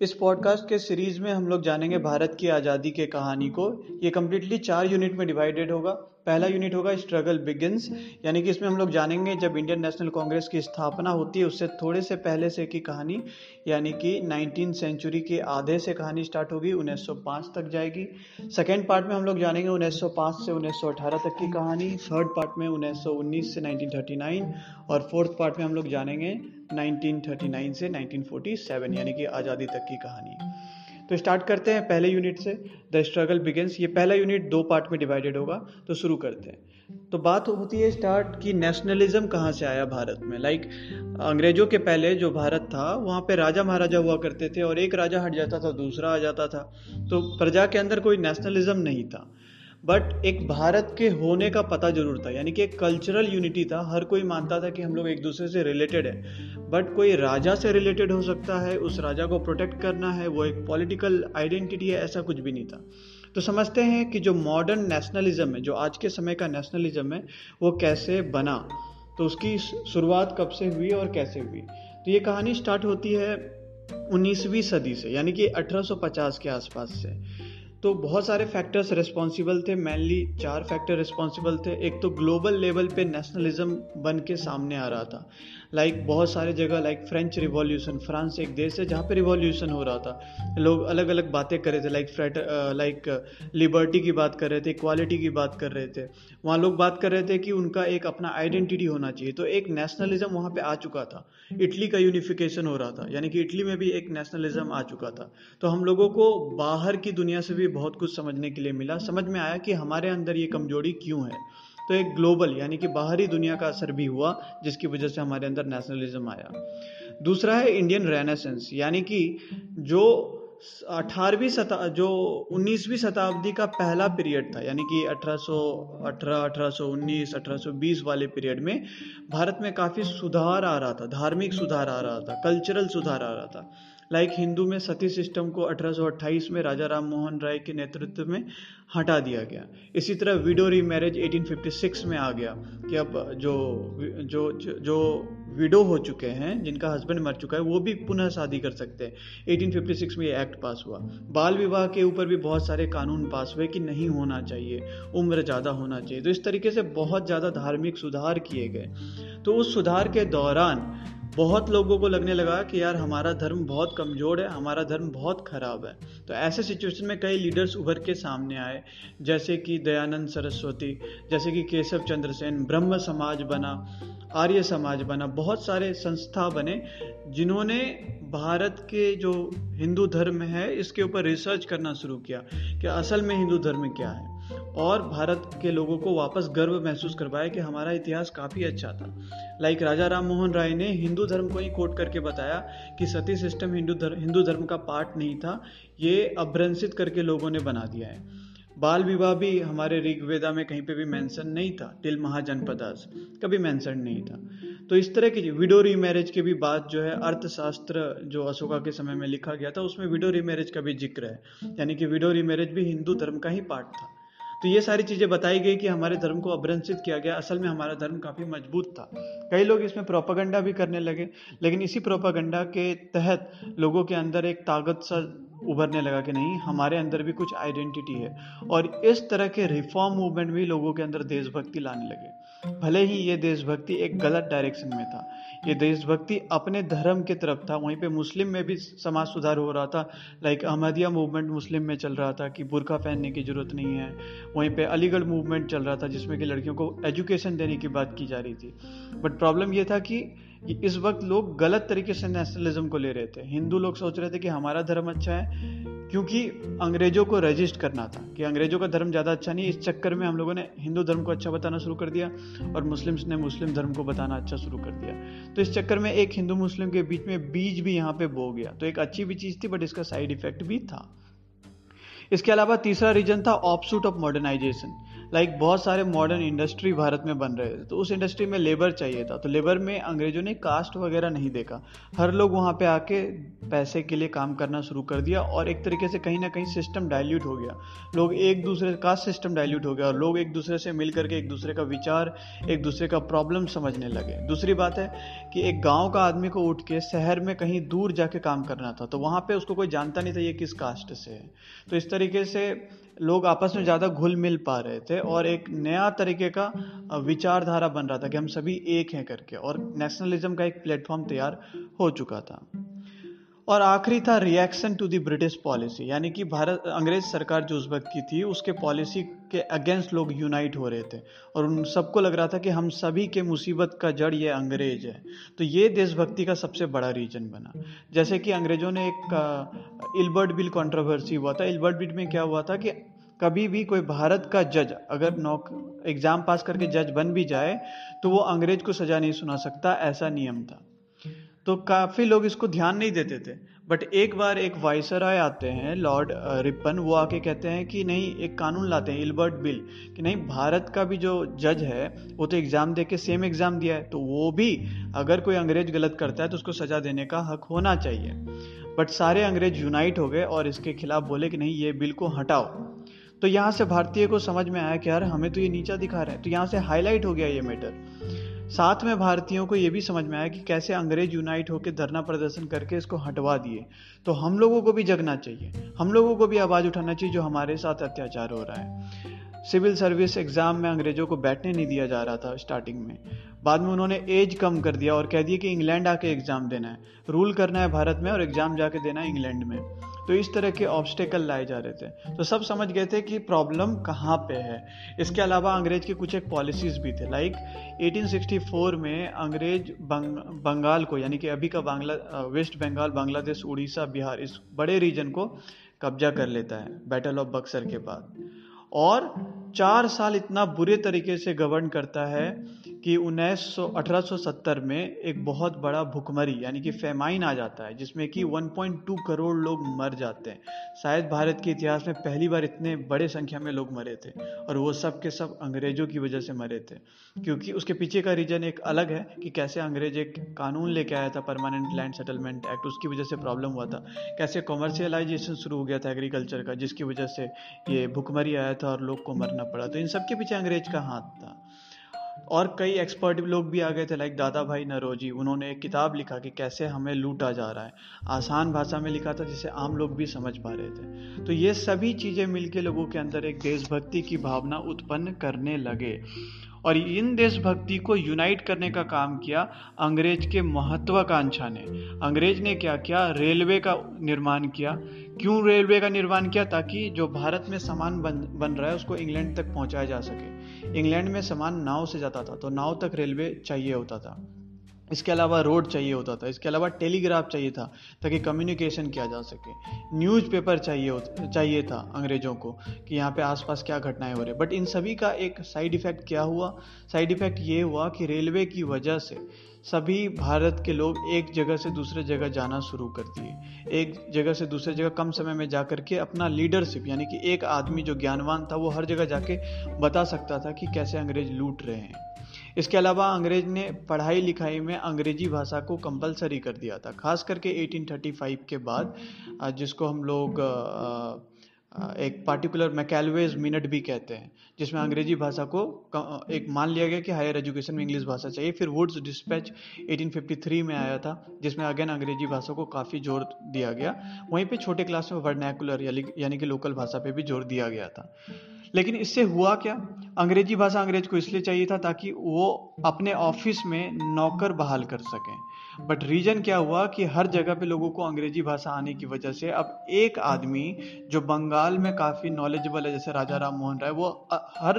इस पॉडकास्ट के सीरीज़ में हम लोग जानेंगे भारत की आज़ादी के कहानी को। ये कम्प्लीटली चार यूनिट में डिवाइडेड होगा। पहला यूनिट होगा स्ट्रगल बिगिंस यानी कि इसमें हम लोग जानेंगे जब इंडियन नेशनल कांग्रेस की स्थापना होती है, उससे थोड़े से पहले से की कहानी, यानी कि नाइनटीन सेंचुरी के आधे से कहानी स्टार्ट होगी 1905 तक जाएगी। सेकेंड पार्ट में हम लोग जानेंगे 1905 से 1918 तक की कहानी थर्ड पार्ट में 1919 से 1939 और फोर्थ पार्ट में हम लोग जानेंगे 1939 से 1947 यानी कि आज़ादी तक की कहानी। तो स्टार्ट करते हैं पहले यूनिट से। द स्ट्रगल बिगिंस ये पहला यूनिट दो पार्ट में डिवाइडेड होगा तो शुरू करते हैं। तो बात होती है स्टार्ट कि नेशनलिज्म कहाँ से आया भारत में? लाइक like, अंग्रेज़ों के पहले जो भारत था वहाँ पे राजा महाराजा हुआ करते थे और एक राजा हट जाता था दूसरा आ जाता था। तो प्रजा के अंदर कोई नेशनलिज्म नहीं था। बट एक भारत के होने का पता ज़रूर था, यानी कि एक कल्चरल यूनिटी था। हर कोई मानता था कि हम लोग एक दूसरे से रिलेटेड है। बट कोई राजा से रिलेटेड हो सकता है, उस राजा को प्रोटेक्ट करना है, वो एक पॉलिटिकल आइडेंटिटी है, ऐसा कुछ भी नहीं था। तो समझते हैं कि जो मॉडर्न नेशनलिज्म है, जो आज के समय का नेशनलिज्म है, वो कैसे बना? तो उसकी शुरुआत कब से हुई और कैसे हुई? तो ये कहानी स्टार्ट होती है 19वीं सदी से, यानी कि 1850 के आसपास से। तो बहुत सारे फैक्टर्स रिस्पॉन्सिबल थे मेनली चार फैक्टर रिस्पॉन्सिबल थे। एक तो ग्लोबल लेवल पे नेशनलिज्म बन के सामने आ रहा था। लाइक like, बहुत सारे जगह लाइक फ्रेंच रिवॉल्यूशन फ्रांस एक देश है जहाँ पे रिवॉल्यूशन हो रहा था। लोग अलग अलग बातें कर रहे थे लाइक फ्रेट लाइक लिबर्टी की बात कर रहे थे इक्वालिटी की बात कर रहे थे। वहाँ लोग बात कर रहे थे कि उनका एक अपना आइडेंटिटी होना चाहिए। तो एक नेशनलिज्म वहाँ पर आ चुका था। इटली का यूनिफिकेशन हो रहा था। यानी कि इटली में भी एक नेशनलिज्म आ चुका था। तो हम लोगों को बाहर की दुनिया से भी बहुत कुछ समझने के लिए मिला। समझ में आया कि हमारे अंदर ये कमज़ोरी क्यों है। तो एक ग्लोबल, यानी कि बाहरी दुनिया का असर भी हुआ, जिसकी वजह से हमारे अंदर नेशनलिज्म आया। दूसरा है इंडियन रेनेसेंस यानी कि जो अठारहवीं शता जो 19वीं शताब्दी का पहला पीरियड था, यानी कि 1818 1819 1820 वाले पीरियड में भारत में काफ़ी सुधार आ रहा था, धार्मिक सुधार आ रहा था कल्चरल सुधार आ रहा था। लाइक हिंदू में सती सिस्टम को 1828 में राजा राम मोहन राय के नेतृत्व में हटा दिया गया। इसी तरह विडो री मैरिज 1856 में आ गया कि अब जो जो जो विडो हो चुके हैं, जिनका हस्बैंड मर चुका है, वो भी पुनः शादी कर सकते हैं। 1856 में ये एक्ट पास हुआ। बाल विवाह के ऊपर भी बहुत सारे कानून पास हुए कि नहीं होना चाहिए, उम्र ज़्यादा होना चाहिए। तो इस तरीके से बहुत ज़्यादा धार्मिक सुधार किए गए। तो उस सुधार के दौरान बहुत लोगों को लगने लगा कि यार हमारा धर्म बहुत कमज़ोर है, हमारा धर्म बहुत ख़राब है। तो ऐसे सिचुएशन में कई लीडर्स उभर के सामने आए, जैसे कि दयानंद सरस्वती, जैसे कि केशव चंद्र सेन ब्रह्म समाज बना, आर्य समाज बना, बहुत सारे संस्था बने, जिन्होंने भारत के जो हिंदू धर्म है, इसके ऊपर रिसर्च करना शुरू किया कि असल में हिंदू धर्म क्या है। और भारत के लोगों को वापस गर्व महसूस करवाया कि हमारा इतिहास काफ़ी अच्छा था। लाइक राजा राम मोहन राय ने हिंदू धर्म को ही कोट करके बताया कि सती सिस्टम हिंदू धर्म हिंदू धर्म का पार्ट नहीं था, ये अभ्रंसित करके लोगों ने बना दिया है। बाल विवाह भी हमारे ऋग्वेदा में कहीं पे भी मेंशन नहीं था टिल महाजनपदास कभी मेंशन नहीं था। तो इस तरह की विडो री मैरिज की भी बात जो है, अर्थशास्त्र जो अशोका के समय में लिखा गया था, उसमें विडो री मैरिज का भी ज़िक्र है। यानी कि विडो री मैरिज भी हिंदू धर्म का ही पार्ट था। तो ये सारी चीज़ें बताई गई कि हमारे धर्म को अभ्रंशित किया गया। असल में हमारा धर्म काफ़ी मज़बूत था। कई लोग इसमें प्रोपागंडा भी करने लगे, लेकिन इसी प्रोपागंडा के तहत लोगों के अंदर एक ताकत सा उभरने लगा कि नहीं, हमारे अंदर भी कुछ आइडेंटिटी है। और इस तरह के रिफॉर्म मूवमेंट भी लोगों के अंदर देशभक्ति लाने लगे। भले ही ये देशभक्ति एक गलत डायरेक्शन में था। ये देशभक्ति अपने धर्म की तरफ़ था। वहीं पे मुस्लिम में भी समाज सुधार हो रहा था। लाइक अहमदिया मूवमेंट मुस्लिम में चल रहा था कि बुरका पहनने की ज़रूरत नहीं है। वहीं पे अलीगढ़ मूवमेंट चल रहा था जिसमें कि लड़कियों को एजुकेशन देने की बात की जा रही थी। बट प्रॉब्लम ये था कि इस वक्त लोग गलत तरीके से नेशनलिज्म को ले रहे थे। हिंदू लोग सोच रहे थे कि हमारा धर्म अच्छा है क्योंकि अंग्रेज़ों को रजिस्ट करना था कि अंग्रेज़ों का धर्म ज़्यादा अच्छा नहीं इस चक्कर में हम लोगों ने हिंदू धर्म को अच्छा बताना शुरू कर दिया और मुस्लिम्स ने मुस्लिम धर्म को बताना अच्छा शुरू कर दिया। तो इस चक्कर में एक हिंदू मुस्लिम के बीच में बीज भी यहाँ पे बो गया। तो एक अच्छी भी चीज़ थी बट इसका साइड इफ़ेक्ट भी था। इसके अलावा तीसरा रीजन था ऑपसूट ऑफ़ मॉडर्नाइजेशन लाइक बहुत सारे मॉडर्न इंडस्ट्री भारत में बन रहे थे तो उस इंडस्ट्री में लेबर चाहिए था। तो लेबर में अंग्रेज़ों ने कास्ट वगैरह नहीं देखा। हर लोग वहाँ पे आके पैसे के लिए काम करना शुरू कर दिया और एक तरीके से कहीं ना कहीं सिस्टम डाइल्यूट हो गया। लोग एक दूसरे का सिस्टम डाइल्यूट हो गया और लोग एक दूसरे से मिल करके एक दूसरे का विचार, एक दूसरे का प्रॉब्लम समझने लगे। दूसरी बात है कि एक गाँव का आदमी को उठ के शहर में कहीं दूर जाके काम करना था तो वहाँ पर उसको कोई जानता नहीं था ये किस कास्ट से है। तो इस तरीके से लोग आपस में ज़्यादा घुल मिल पा रहे थे और एक नया तरीके का विचारधारा बन रहा था कि हम सभी एक हैं करके और नेशनलिज्म का एक प्लेटफॉर्म तैयार हो चुका था। और आखिरी था reaction to the British policy यानी कि भारत, अंग्रेज़ सरकार जो उस वक्त की थी, उसके पॉलिसी के अगेंस्ट लोग यूनाइट हो रहे थे और उन सबको लग रहा था कि हम सभी के मुसीबत का जड़ ये अंग्रेज़ है। तो ये देशभक्ति का सबसे बड़ा रीजन बना। जैसे कि अंग्रेज़ों ने एक इल्बर्ट बिल कंट्रोवर्सी हुआ था। इल्बर्ट बिल में क्या हुआ था कि कभी भी कोई भारत का जज अगर नौक, एग्ज़ाम पास करके जज बन भी जाए तो वो अंग्रेज़ को सजा नहीं सुना सकता, ऐसा नियम था। तो काफ़ी लोग इसको ध्यान नहीं देते थे। बट एक बार एक वाइसराय आते हैं, लॉर्ड रिपन वो आके कहते हैं कि नहीं, एक कानून लाते हैं, इल्बर्ट बिल, कि नहीं, भारत का भी जो जज है, वो तो एग्ज़ाम दे के सेम एग्ज़ाम दिया है तो वो भी अगर कोई अंग्रेज़ गलत करता है तो उसको सज़ा देने का हक होना चाहिए। बट सारे अंग्रेज़ यूनाइट हो गए और इसके खिलाफ बोले कि नहीं, ये बिल को हटाओ। तो यहाँ से भारतीय को समझ में आया कि यार, हमें तो ये नीचा दिखा रहे हैं। तो यहाँ से हाईलाइट हो गया ये मैटर साथ में भारतीयों को ये भी समझ में आया कि कैसे अंग्रेज़ यूनाइट होकर धरना प्रदर्शन करके इसको हटवा दिए। तो हम लोगों को भी जगना चाहिए। हम लोगों को भी आवाज़ उठाना चाहिए जो हमारे साथ अत्याचार हो रहा है। सिविल सर्विस एग्ज़ाम में अंग्रेज़ों को बैठने नहीं दिया जा रहा था स्टार्टिंग में। बाद में उन्होंने एज कम कर दिया और कह दिया कि इंग्लैंड आके एग्ज़ाम देना है। रूल करना है भारत में और एग्ज़ाम जाके देना है इंग्लैंड में। तो इस तरह के ऑब्स्टेकल लाए जा रहे थे। तो सब समझ गए थे कि प्रॉब्लम कहाँ पे है। इसके अलावा अंग्रेज़ के कुछ एक पॉलिसीज़ भी थे। लाइक 1864 में अंग्रेज़ बंग, बंगाल को यानी कि अभी का बांग्ला वेस्ट बंगाल बांग्लादेश उड़ीसा बिहार इस बड़े रीजन को कब्जा कर लेता है बैटल ऑफ़ बक्सर के बाद। और चार साल इतना बुरे तरीके से गवर्न करता है कि उन्नीस सौ अठारह में एक बहुत बड़ा भुखमरी, यानी कि फेमाइन आ जाता है, जिसमें कि 1.2 करोड़ लोग मर जाते हैं। शायद भारत के इतिहास में पहली बार इतने बड़े संख्या में लोग मरे थे, और वो सब के सब अंग्रेज़ों की वजह से मरे थे, क्योंकि उसके पीछे का रीजन एक अलग है कि कैसे अंग्रेज़ एक कानून लेके आया था, परमानेंट लैंड सेटलमेंट एक्ट, उसकी वजह से प्रॉब्लम हुआ था। कैसे कॉमर्शियलाइजेशन शुरू हो गया था एग्रीकल्चर का, जिसकी वजह से ये भुखमरी आया था और लोग को मरना पड़ा। तो इन सब के पीछे अंग्रेज़ का हाथ था। और कई एक्सपर्ट लोग भी आ गए थे लाइक दादा भाई नरोजी, उन्होंने एक किताब लिखा कि कैसे हमें लूटा जा रहा है। आसान भाषा में लिखा था जिसे आम लोग भी समझ पा रहे थे। तो ये सभी चीज़ें मिलके लोगों के अंदर एक देशभक्ति की भावना उत्पन्न करने लगे। और इन देशभक्ति को यूनाइट करने का काम किया अंग्रेज़ के महत्वाकांक्षा ने। अंग्रेज़ ने क्या किया? रेलवे का निर्माण किया। क्यों रेलवे का निर्माण किया? ताकि जो भारत में सामान बन बन रहा है, उसको इंग्लैंड तक पहुँचाया जा सके। इंग्लैंड में सामान नाव से जाता था तो नाव तक रेलवे चाहिए होता था। इसके अलावा रोड चाहिए होता था, इसके अलावा टेलीग्राफ चाहिए था, ताकि कम्युनिकेशन किया जा सके। न्यूज़पेपर चाहिए चाहिए था अंग्रेज़ों को, कि यहाँ पे आसपास क्या घटनाएँ हो रही बट इन सभी का एक साइड इफ़ेक्ट क्या हुआ? साइड इफ़ेक्ट ये हुआ कि रेलवे की वजह से सभी भारत के लोग एक जगह से दूसरे जगह जाना शुरू कर दिए एक जगह से दूसरे जगह कम समय में जा कर के अपना लीडरशिप यानी कि एक आदमी जो ज्ञानवान था, वो हर जगह जाके बता सकता था कि कैसे अंग्रेज़ लूट रहे हैं। इसके अलावा अंग्रेज़ ने पढ़ाई लिखाई में अंग्रेज़ी भाषा को कंपलसरी कर दिया था। खास करके 1835 के बाद जिसको हम लोग एक पार्टिकुलर मैकेलवेज मिनट भी कहते हैं, जिसमें अंग्रेज़ी भाषा को एक मान लिया गया कि हायर एजुकेशन में इंग्लिश भाषा चाहिए। फिर वुड्स डिस्पैच 1853 में आया था, जिसमें अगेन अंग्रेज़ी भाषा को काफ़ी ज़ोर दिया गया। वहीं पे छोटे क्लास में वर्नैकुलर यानी कि लोकल भाषा पे भी ज़ोर दिया गया था। लेकिन इससे हुआ क्या? अंग्रेज़ी भाषा अंग्रेज़ को इसलिए चाहिए था ताकि वो अपने ऑफ़िस में नौकर बहाल कर सकें। बट रीजन क्या हुआ कि हर जगह पे लोगों को अंग्रेज़ी भाषा आने की वजह से अब एक आदमी जो बंगाल में काफ़ी नॉलेजेबल है, जैसे राजा राम मोहन राय, वो हर,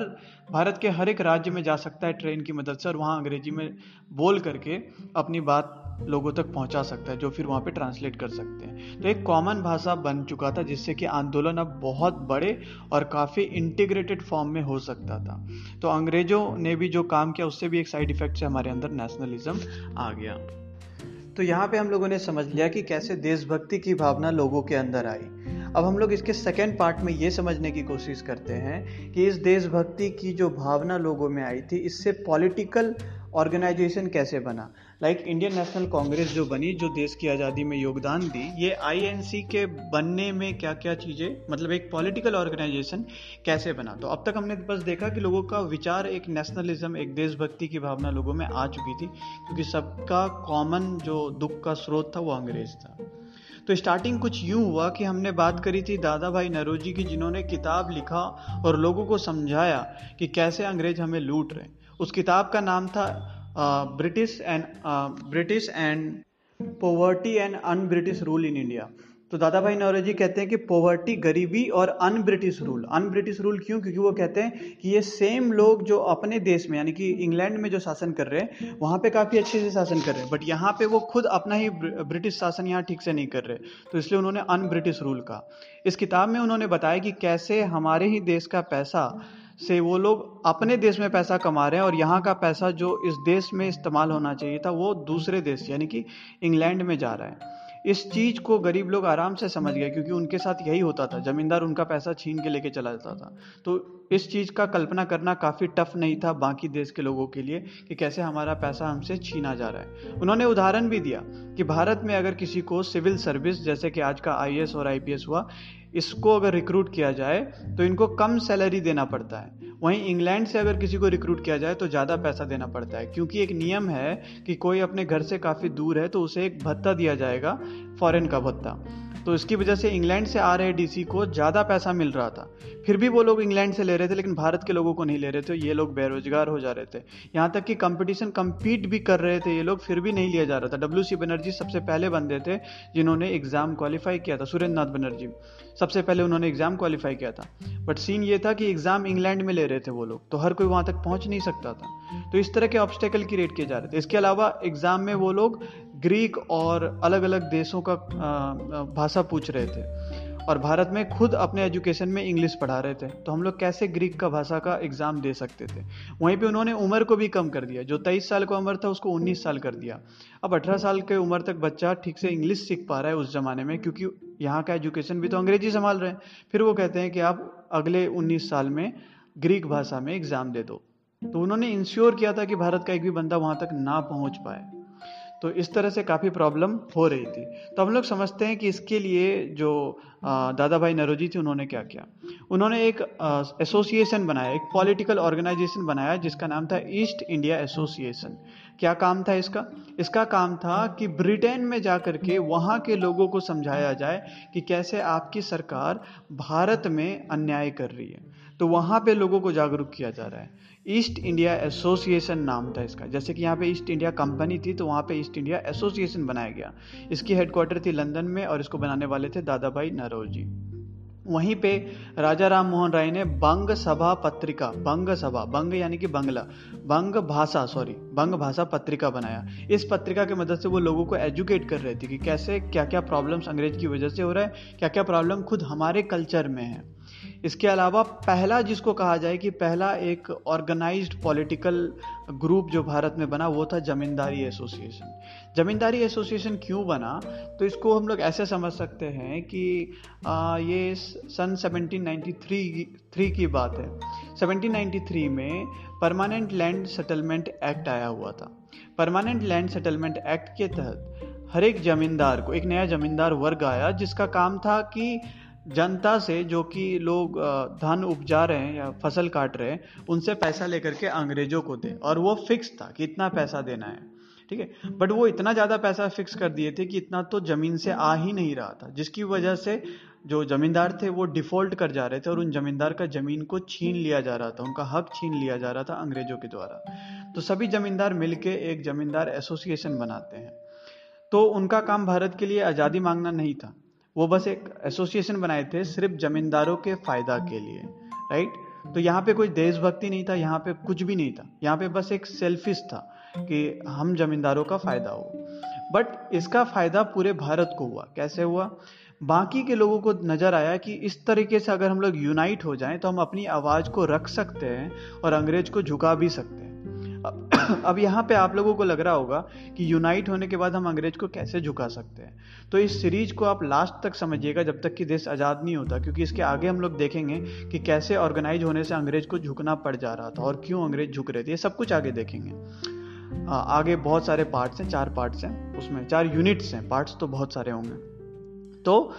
भारत के हर एक राज्य में जा सकता है ट्रेन की मदद से और वहाँ अंग्रेज़ी में बोल करके अपनी बात लोगों तक पहुँचा सकता है, जो फिर वहाँ पे ट्रांसलेट कर सकते हैं। तो एक कॉमन भाषा बन चुका था, जिससे कि आंदोलन अब बहुत बड़े और काफ़ी इंटीग्रेटेड फॉर्म में हो सकता था। तो अंग्रेज़ों ने भी जो काम किया, उससे भी एक साइड इफ़ेक्ट से हमारे अंदर नेशनलिज्म आ गया। तो यहाँ पे हम लोगों ने समझ लिया कि कैसे देशभक्ति की भावना लोगों के अंदर आई। अब हम लोग इसके सेकेंड पार्ट में ये समझने की कोशिश करते हैं कि इस देशभक्ति की जो भावना लोगों में आई थी, इससे पॉलिटिकल ऑर्गेनाइजेशन कैसे बना? लाइक इंडियन नेशनल कांग्रेस जो बनी, जो देश की आज़ादी में योगदान दी, ये आईएनसी के बनने में क्या क्या चीज़ें मतलब एक पॉलिटिकल ऑर्गेनाइजेशन कैसे बना? तो अब तक हमने बस देखा कि लोगों का विचार एक नेशनलिज्म एक देशभक्ति की भावना लोगों में आ चुकी थी, क्योंकि सबका कॉमन जो दुख का स्रोत था, वो अंग्रेज़ था। तो स्टार्टिंग कुछ यूँ हुआ कि हमने बात करी थी दादा भाई नरोजी की, जिन्होंने किताब लिखा और लोगों को समझाया कि कैसे अंग्रेज़ हमें लूट रहे उस किताब का नाम था British and British and poverty and un British rule in India तो दादा भाई नौरोजी कहते हैं कि पोवर्टी गरीबी और un British rule un British rule क्यों? क्योंकि वो कहते हैं कि ये सेम लोग जो अपने देश में, यानी कि इंग्लैंड में जो शासन कर रहे हैं, वहाँ पे काफ़ी अच्छे से शासन कर रहे हैं। बट यहाँ पे वो खुद अपना ही ब्रिटिश शासन यहाँ ठीक से नहीं कर रहे। तो इसलिए उन्होंने अन ब्रिटिश रूल कहा। इस किताब में उन्होंने बताया कि कैसे हमारे ही देश का पैसा से वो लोग अपने देश में पैसा कमा रहे हैं और यहाँ का पैसा जो इस देश में इस्तेमाल होना चाहिए था, वो दूसरे देश, यानी कि इंग्लैंड में जा रहा है। इस चीज़ को गरीब लोग आराम से समझ गए, क्योंकि उनके साथ यही होता था। जमींदार उनका पैसा छीन के लेके चला जाता था। तो इस चीज़ का कल्पना करना काफ़ी टफ नहीं था बाकी देश के लोगों के लिए, कि कैसे हमारा पैसा हमसे छीना जा रहा है। उन्होंने उदाहरण भी दिया कि भारत में अगर किसी को सिविल सर्विस, जैसे कि आज का आई और आईपीएस हुआ इसको अगर रिक्रूट किया जाए तो इनको कम सैलरी देना पड़ता है। वहीं इंग्लैंड से अगर किसी को रिक्रूट किया जाए तो ज़्यादा पैसा देना पड़ता है, क्योंकि एक नियम है कि कोई अपने घर से काफ़ी दूर है तो उसे एक भत्ता दिया जाएगा फॉरेन का भत्ता। तो इसकी वजह से इंग्लैंड से आ रहे डीसी को ज़्यादा पैसा मिल रहा था। फिर भी वो लोग इंग्लैंड से ले रहे थे, लेकिन भारत के लोगों को नहीं ले रहे थे, ये लोग बेरोजगार हो जा रहे थे। यहाँ तक कि कंपटीशन कम्पीट भी कर रहे थे ये लोग, फिर भी नहीं लिया जा रहा था। डब्ल्यू सी बनर्जी सबसे पहले बंदे थे, जिन्होंने एग्ज़ाम क्वालिफाई किया था सुरेंद्र नाथ बनर्जी सबसे पहले उन्होंने एग्ज़ाम क्वालिफाई किया था। बट सीन ये था कि एग्ज़ाम इंग्लैंड में ले रहे थे वो लोग तो हर कोई वहाँ तक पहुँच नहीं सकता था। तो इस तरह के ऑब्स्टेकल क्रिएट किए जा रहे थे। इसके अलावा एग्ज़ाम में वो लोग ग्रीक और अलग अलग देशों का भाषा पूछ रहे थे। और भारत में खुद अपने एजुकेशन में इंग्लिश पढ़ा रहे थे। तो हम लोग कैसे ग्रीक का भाषा का एग्ज़ाम दे सकते थे? वहीं पे उन्होंने उम्र को भी कम कर दिया। जो तेईस साल का उम्र था, उसको उन्नीस साल कर दिया। अब अठारह साल के उम्र तक बच्चा ठीक से इंग्लिश सीख पा रहा है उस ज़माने में, क्योंकि यहाँ का एजुकेशन भी तो अंग्रेज़ी संभाल रहे हैं। फिर वो कहते हैं कि आप अगले उन्नीस साल में ग्रीक भाषा में एग्ज़ाम दे दो। तो उन्होंने इंश्योर किया था कि भारत का एक भी बंदा वहाँ तक ना पहुँच पाए। तो इस तरह से काफ़ी प्रॉब्लम हो रही थी। तो हम लोग समझते हैं कि इसके लिए जो दादा भाई नरोजी थे, उन्होंने क्या किया? उन्होंने एक एसोसिएशन बनाया, एक पॉलिटिकल ऑर्गेनाइजेशन बनाया, जिसका नाम था ईस्ट इंडिया एसोसिएशन क्या काम था इसका? इसका काम था कि ब्रिटेन में जा कर के वहाँ के लोगों को समझाया जाए कि कैसे आपकी सरकार भारत में अन्याय कर रही है। तो वहाँ पे लोगों को जागरूक किया जा रहा है। ईस्ट इंडिया एसोसिएशन नाम था इसका। जैसे कि यहाँ पे ईस्ट इंडिया कंपनी थी तो वहाँ पे ईस्ट इंडिया एसोसिएशन बनाया गया। इसकी हेडक्वार्टर थी लंदन में और इसको बनाने वाले थे दादा भाई नरोजी वहीं पे राजा राम मोहन राय ने बंग सभा पत्रिका, बंग सभा, बंग यानी कि बंगला, बंग भाषा सॉरी बंग भाषा पत्रिका बनाया। इस पत्रिका की मदद से वो लोगों को एजुकेट कर रहे थे कि कैसे क्या क्या प्रॉब्लम्स अंग्रेज़ की वजह से हो रहा है क्या क्या प्रॉब्लम खुद हमारे कल्चर में है। इसके अलावा पहला जिसको कहा जाए कि पहला एक ऑर्गेनाइज्ड पॉलिटिकल ग्रुप जो भारत में बना वो था जमींदारी एसोसिएशन जमींदारी एसोसिएशन क्यों बना? तो इसको हम लोग ऐसे समझ सकते हैं कि आ, ये सन 1793 थ्री की बात है. 1793 में परमानेंट लैंड सेटलमेंट एक्ट आया हुआ था. परमानेंट लैंड सेटलमेंट एक्ट के तहत हर एक जमींदार को एक नया जमींदार वर्ग आया जिसका काम था कि जनता से जो कि लोग धन उपजा रहे हैं या फ़सल काट रहे हैं, उनसे पैसा लेकर के अंग्रेज़ों को दे। और वो फिक्स था कि इतना पैसा देना है, ठीक है? बट वो इतना ज़्यादा पैसा फिक्स कर दिए थे कि इतना तो ज़मीन से आ ही नहीं रहा था, जिसकी वजह से जो जमींदार थे वो डिफ़ॉल्ट कर जा रहे थे और उन जमींदार का ज़मीन को छीन लिया जा रहा था, उनका हक छीन लिया जा रहा था अंग्रेज़ों के द्वारा। तो सभी जमींदार मिलके एक जमींदार एसोसिएशन बनाते हैं। तो उनका काम भारत के लिए आज़ादी मांगना नहीं था। वो बस एक एसोसिएशन बनाए थे सिर्फ़ जमींदारों के फ़ायदा के लिए राइट तो यहाँ पे कोई देशभक्ति नहीं था, यहाँ पे कुछ भी नहीं था। यहाँ पे बस एक सेल्फिश था कि हम जमींदारों का फ़ायदा हो। बट इसका फ़ायदा पूरे भारत को हुआ। कैसे हुआ? बाकी के लोगों को नज़र आया कि इस तरीके से अगर हम लोग यूनाइट हो जाएँ तो हम अपनी आवाज़ को रख सकते हैं और अंग्रेज़ को झुका भी सकते हैं। अब यहाँ पे आप लोगों को लग रहा होगा कि यूनाइट होने के बाद हम अंग्रेज़ को कैसे झुका सकते हैं। तो इस सीरीज़ को आप लास्ट तक समझिएगा, जब तक कि देश आज़ाद नहीं होता, क्योंकि इसके आगे हम लोग देखेंगे कि कैसे ऑर्गेनाइज होने से अंग्रेज़ को झुकना पड़ जा रहा था और क्यों अंग्रेज़ झुक रहे थे, ये सब कुछ आगे देखेंगे। आगे बहुत सारे पार्ट्स हैं, चार पार्ट्स हैं उसमें, चार यूनिट्स हैं पार्ट्स तो बहुत सारे होंगे। तो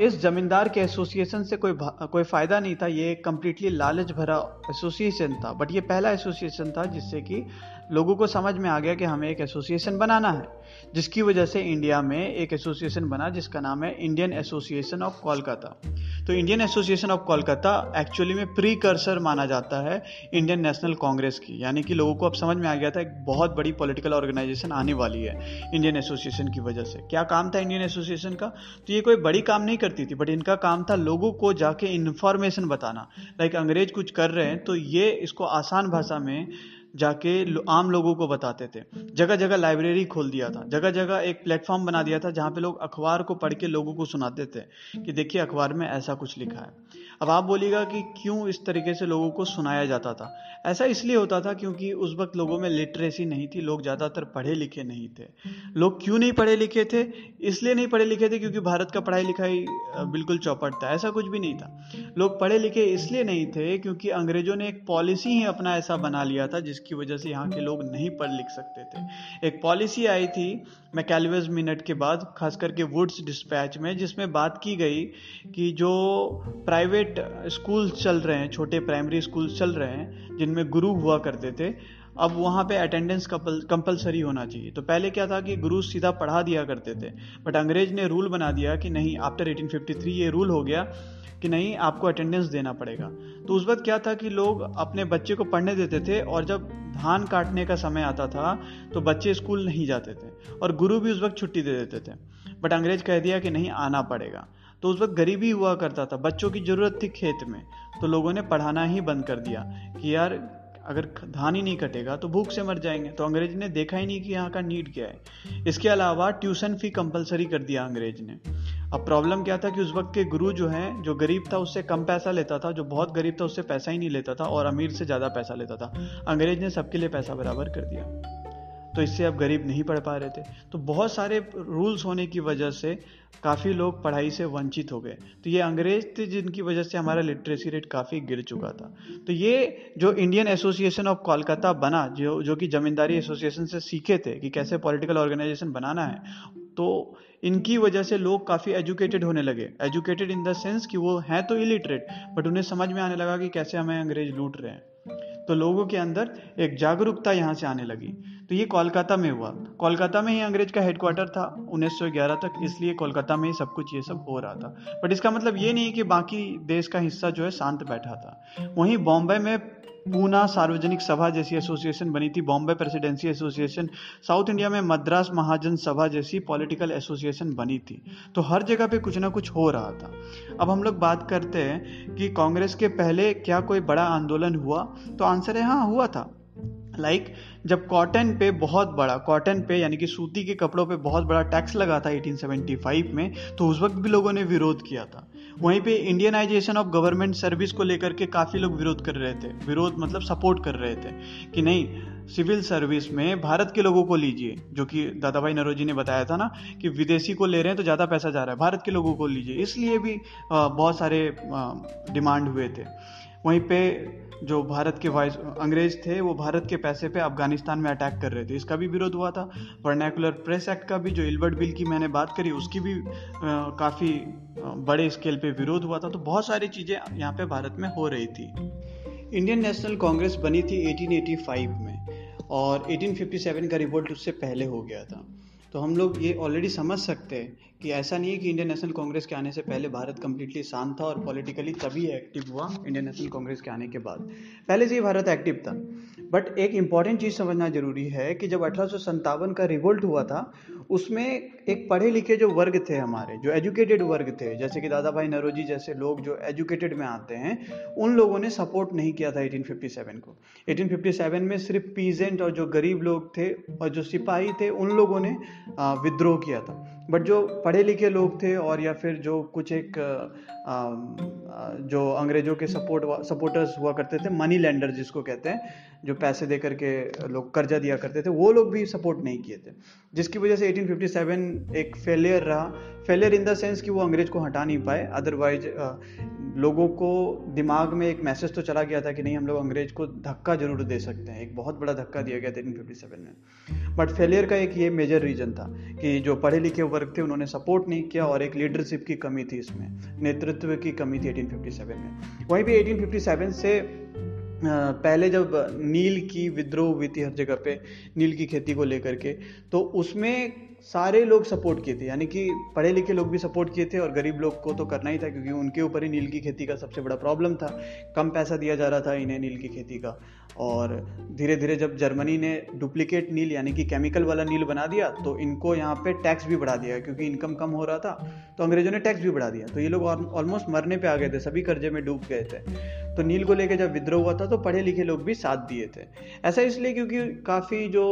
इस जमींदार के एसोसिएशन से कोई कोई फ़ायदा नहीं था, ये कम्प्लीटली लालच भरा एसोसिएशन था। बट ये पहला एसोसिएशन था जिससे कि लोगों को समझ में आ गया कि हमें एक एसोसिएशन बनाना है, जिसकी वजह से इंडिया में एक एसोसिएशन बना, जिसका नाम है इंडियन एसोसिएशन ऑफ़ कोलकाता तो Indian Association of Kolkata actually में प्री कर्सर माना जाता है इंडियन नेशनल कांग्रेस की, यानी कि लोगों को अब समझ में आ गया था एक बहुत बड़ी पॉलिटिकल ऑर्गेनाइजेशन आने वाली है इंडियन एसोसिएशन की वजह से। क्या काम था इंडियन एसोसिएशन का? तो ये कोई बड़ी काम नहीं करती थी बट इनका काम था लोगों को जाके इन्फॉर्मेशन बताना। लाइक अंग्रेज़ कुछ कर रहे हैं तो ये इसको आसान भाषा में जाके आम लोगों को बताते थे। जगह जगह लाइब्रेरी खोल दिया था। जगह जगह एक प्लेटफॉर्म बना दिया था जहाँ पे लोग अखबार को पढ़ के लोगों को सुनाते थे कि देखिए, अखबार में ऐसा कुछ लिखा है। अब आप बोलिएगा कि क्यों इस तरीके से लोगों को सुनाया जाता था? ऐसा इसलिए होता था क्योंकि उस वक्त लोगों में लिटरेसी नहीं थी, लोग ज़्यादातर पढ़े लिखे नहीं थे। लोग क्यों नहीं पढ़े लिखे थे? इसलिए नहीं पढ़े लिखे थे क्योंकि भारत का पढ़ाई लिखाई बिल्कुल चौपट था। ऐसा कुछ भी नहीं था। लोग पढ़े लिखे इसलिए नहीं थे क्योंकि अंग्रेज़ों ने एक पॉलिसी ही अपना ऐसा बना लिया था जिसकी वजह से यहाँ के लोग नहीं पढ़ लिख सकते थे। एक पॉलिसी आई थी मैकेलवेज मिनट के बाद, खास करके वुड्स डिस्पैच में, जिसमें बात की गई कि जो प्राइवेट स्कूल चल रहे हैं, छोटे प्राइमरी स्कूल चल रहे हैं, जिनमें गुरु हुआ करते थे, अब वहाँ पे अटेंडेंस कंपलसरी होना चाहिए। तो पहले क्या था कि गुरु सीधा पढ़ा दिया करते थे बट अंग्रेज़ ने रूल बना दिया कि नहीं आफ्टर 1853 ये रूल हो गया कि नहीं, आपको अटेंडेंस देना पड़ेगा। तो उस वक्त क्या था कि लोग अपने बच्चे को पढ़ने देते थे और जब धान काटने का समय आता था तो बच्चे स्कूल नहीं जाते थे और गुरु भी उस वक्त छुट्टी दे देते थे। बट अंग्रेज़ कह दिया कि नहीं, आना पड़ेगा। तो उस वक्त गरीबी हुआ करता था, बच्चों की ज़रूरत थी खेत में। तो लोगों ने पढ़ाना ही बंद कर दिया कि यार, अगर धान ही नहीं कटेगा तो भूख से मर जाएँगे। तो अंग्रेज़ ने देखा ही नहीं कि यहाँ का नीड क्या है। इसके अलावा ट्यूशन फ़ी कंपलसरी कर दिया अंग्रेज़ ने। अब प्रॉब्लम क्या था कि उस वक्त के गुरु जो हैं, जो गरीब था, उससे कम पैसा लेता था, जो बहुत गरीब था, उससे पैसा ही नहीं लेता था और अमीर से ज़्यादा पैसा लेता था। अंग्रेज़ ने सबके लिए पैसा बराबर कर दिया। तो इससे अब गरीब नहीं पढ़ पा रहे थे। तो बहुत सारे रूल्स होने की वजह से काफ़ी लोग पढ़ाई से वंचित हो गए। तो ये अंग्रेज़ थे जिनकी वजह से हमारा लिटरेसी रेट काफ़ी गिर चुका था। तो ये जो इंडियन एसोसिएशन ऑफ़ कोलकाता बना, जो जो कि जमींदारी एसोसिएशन से सीखे थे कि कैसे पॉलिटिकल ऑर्गेनाइजेशन बनाना है तो इनकी वजह से लोग काफ़ी एजुकेटेड होने लगे। एजुकेटेड इन द सेंस कि वो हैं तो इलिटरेट बट उन्हें समझ में आने लगा कि कैसे हमें अंग्रेज़ लूट रहे हैं। तो लोगों के अंदर एक जागरूकता यहाँ से आने लगी। तो ये कोलकाता में हुआ। कोलकाता में ही अंग्रेज़ का हेडक्वार्टर था 1911 तक, इसलिए कोलकाता में ही सब कुछ ये सब हो रहा था। बट इसका मतलब ये नहीं कि बाकी देश का हिस्सा जो है शांत बैठा था। वहीं बॉम्बे में पूना सार्वजनिक सभा जैसी एसोसिएशन बनी थी, Bombay Presidency Association South India में मद्रास महाजन सभा जैसी पॉलिटिकल एसोसिएशन बनी थी। तो हर जगह पे कुछ ना कुछ हो रहा था। अब हम लोग बात करते हैं कि कांग्रेस के पहले क्या कोई बड़ा आंदोलन हुआ? तो आंसर है हाँ हुआ था। लाइक like, जब कॉटन पे बहुत बड़ा कॉटन पे यानी कि सूती के कपड़ों पे बहुत बड़ा टैक्स लगा था 1875 में तो उस वक्त भी लोगों ने विरोध किया था। वहीं पे इंडियनाइजेशन ऑफ़ गवर्नमेंट सर्विस को लेकर के काफ़ी लोग विरोध कर रहे थे। विरोध मतलब सपोर्ट कर रहे थे कि नहीं सिविल सर्विस में भारत के लोगों को लीजिए जो कि दादा भाई नरोजी ने बताया था ना कि विदेशी को ले रहे हैं तो ज़्यादा पैसा जा रहा है भारत के लोगों को लीजिए। इसलिए भी बहुत सारे डिमांड हुए थे। वहीं पे जो भारत के वाइस, अंग्रेज़ थे, वो भारत के पैसे पे अफ़गानिस्तान में अटैक कर रहे थे। इसका भी विरोध हुआ था। वर्नैकुलर प्रेस एक्ट का भी, जो इल्बर्ट बिल की मैंने बात करी, उसकी भी काफ़ी बड़े स्केल पे विरोध हुआ था। तो बहुत सारी चीज़ें यहाँ पे भारत में हो रही थी। इंडियन नेशनल कांग्रेस बनी थी 1885 में और 1857 का रिवोल्ट उससे पहले हो गया था। तो हम लोग ये ऑलरेडी समझ सकते हैं कि ऐसा नहीं है कि इंडियन नेशनल कांग्रेस के आने से पहले भारत कम्प्लीटली शांत था और पॉलिटिकली तभी एक्टिव हुआ इंडियन नेशनल कांग्रेस के आने के बाद। पहले से ही भारत एक्टिव था। बट एक इंपॉर्टेंट चीज़ समझना ज़रूरी है कि जब अठारह सौ सत्तावन का रिवोल्ट हुआ था, उसमें एक पढ़े लिखे जो वर्ग थे हमारे, जो एजुकेटेड वर्ग थे, जैसे कि दादा भाई नरोजी जैसे लोग जो एजुकेटेड में आते हैं, उन लोगों ने सपोर्ट नहीं किया था 1857 को। 1857 में सिर्फ़ पीजेंट और जो गरीब लोग थे और जो सिपाही थे, उन लोगों ने विद्रोह किया था। बट जो पढ़े लिखे लोग थे और या फिर जो कुछ एक जो अंग्रेज़ों के सपोर्ट सपोर्टर्स हुआ करते थे मनी लैंडर जिसको कहते हैं जो पैसे दे करके लोग कर्जा दिया करते थे, वो लोग भी सपोर्ट नहीं किए थे। जिसकी वजह से 1857 एक फेलियर रहा। फेलियर इन द सेंस कि वो अंग्रेज़ को हटा नहीं पाए। अदरवाइज़ लोगों को दिमाग में एक मैसेज तो चला गया था कि नहीं, हम लोग अंग्रेज़ को धक्का ज़रूर दे सकते हैं। एक बहुत बड़ा धक्का दिया गया था एटीन फिफ्टी सेवन में। बट फेलियर का एक ये मेजर रीजन था कि जो पढ़े लिखे वर्ग थे, उन्होंने सपोर्ट नहीं किया और एक लीडरशिप की कमी थी इसमें। नेतृत्व की कमी थी 1857 में। वहीं भी 1857 से पहले जब नील की विद्रोह हुई थी हर जगह पे, नील की खेती को लेकर के तो उसमें सारे लोग सपोर्ट किए थे। यानी कि पढ़े लिखे लोग भी सपोर्ट किए थे और गरीब लोग को तो करना ही था, क्योंकि उनके ऊपर ही नील की खेती का सबसे बड़ा प्रॉब्लम था। कम पैसा दिया जा रहा था इन्हें नील की खेती का। और धीरे धीरे जब जर्मनी ने डुप्लीकेट नील, यानी कि केमिकल वाला नील बना दिया तो इनको यहाँ पे टैक्स भी बढ़ा दिया, क्योंकि इनकम कम हो रहा था तो अंग्रेज़ों ने टैक्स भी बढ़ा दिया। तो ये लोग ऑलमोस्ट मरने पर आ गए थे, सभी कर्जे में डूब गए थे। तो नील को लेकर जब विद्रोह हुआ था तो पढ़े लिखे लोग भी साथ दिए थे। ऐसा इसलिए क्योंकि काफ़ी जो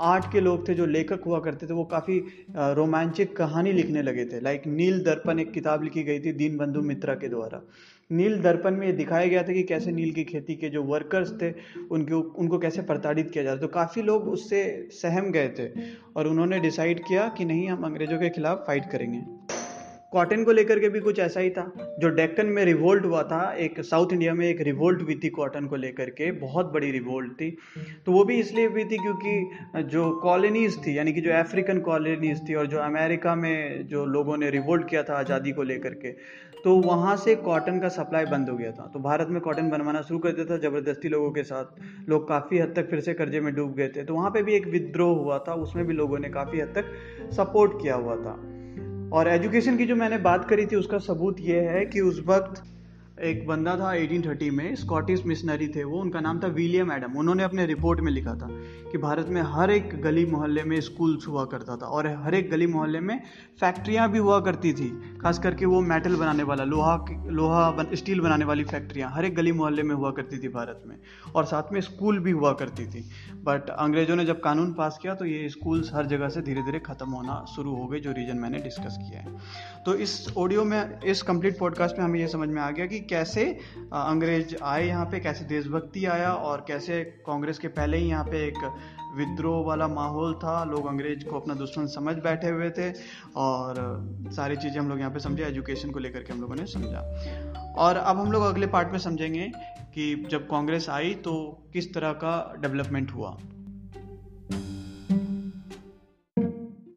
आर्ट के लोग थे, जो लेखक हुआ करते थे, वो काफ़ी रोमांचिक कहानी लिखने लगे थे। लाइक नील दर्पण एक किताब लिखी गई थी दीन बंधु मित्रा के द्वारा। नील दर्पण में ये दिखाया गया था कि कैसे नील की खेती के जो वर्कर्स थे, उनके उनको कैसे प्रताड़ित किया जाता तो काफ़ी लोग उससे सहम गए थे और उन्होंने डिसाइड किया कि नहीं, हम अंग्रेज़ों के खिलाफ फाइट करेंगे। कॉटन को लेकर के भी कुछ ऐसा ही था। जो डेक्कन में रिवोल्ट हुआ था, एक साउथ इंडिया में एक रिवोल्ट हुई थी कॉटन को लेकर के, बहुत बड़ी रिवोल्ट थी। तो वो भी इसलिए हुई थी क्योंकि जो कॉलोनीज थी, यानी कि जो अफ्रीकन कॉलोनीज थी और जो अमेरिका में जो लोगों ने रिवोल्ट किया था आज़ादी को लेकर के तो वहाँ से कॉटन का सप्लाई बंद हो गया था। तो भारत में कॉटन बनवाना शुरू कर दिया था ज़बरदस्ती लोगों के साथ। लोग काफ़ी हद तक फिर से कर्जे में डूब गए थे। तो वहाँ पे भी एक विद्रोह हुआ था, उसमें भी लोगों ने काफ़ी हद तक सपोर्ट किया हुआ था। और एजुकेशन की जो मैंने बात करी थी, उसका सबूत ये है कि उस वक्त एक बंदा था 1830 में स्कॉटिश मिशनरी थे वो, उनका नाम था विलियम एडम उन्होंने अपने रिपोर्ट में लिखा था कि भारत में हर एक गली मोहल्ले में स्कूल्स हुआ करता था और हर एक गली मोहल्ले में फैक्ट्रियाँ भी हुआ करती थी। खास करके वो मेटल बनाने वाला लोहा लोहा बन, स्टील बनाने वाली फैक्ट्रियाँ हर एक गली मोहल्ले में हुआ करती थी भारत में। और साथ में स्कूल भी हुआ करती थी। बट अंग्रेज़ों ने जब कानून पास किया तो ये स्कूल्स हर जगह से धीरे धीरे ख़त्म होना शुरू हो गए जो रीजन मैंने डिस्कस किया है। तो इस ऑडियो में इस कंप्लीट पॉडकास्ट में हमें ये समझ में आ गया कि कैसे अंग्रेज़ आए यहाँ पे कैसे देशभक्ति आया और कैसे कांग्रेस के पहले ही यहाँ पे एक विद्रोह वाला माहौल था। लोग अंग्रेज़ को अपना दुश्मन समझ बैठे हुए थे और सारी चीज़ें हम लोग यहाँ पे समझे एजुकेशन को लेकर के हम लोगों ने समझा। और अब हम लोग अगले पार्ट में समझेंगे कि जब कांग्रेस आई तो किस तरह का डेवलपमेंट हुआ।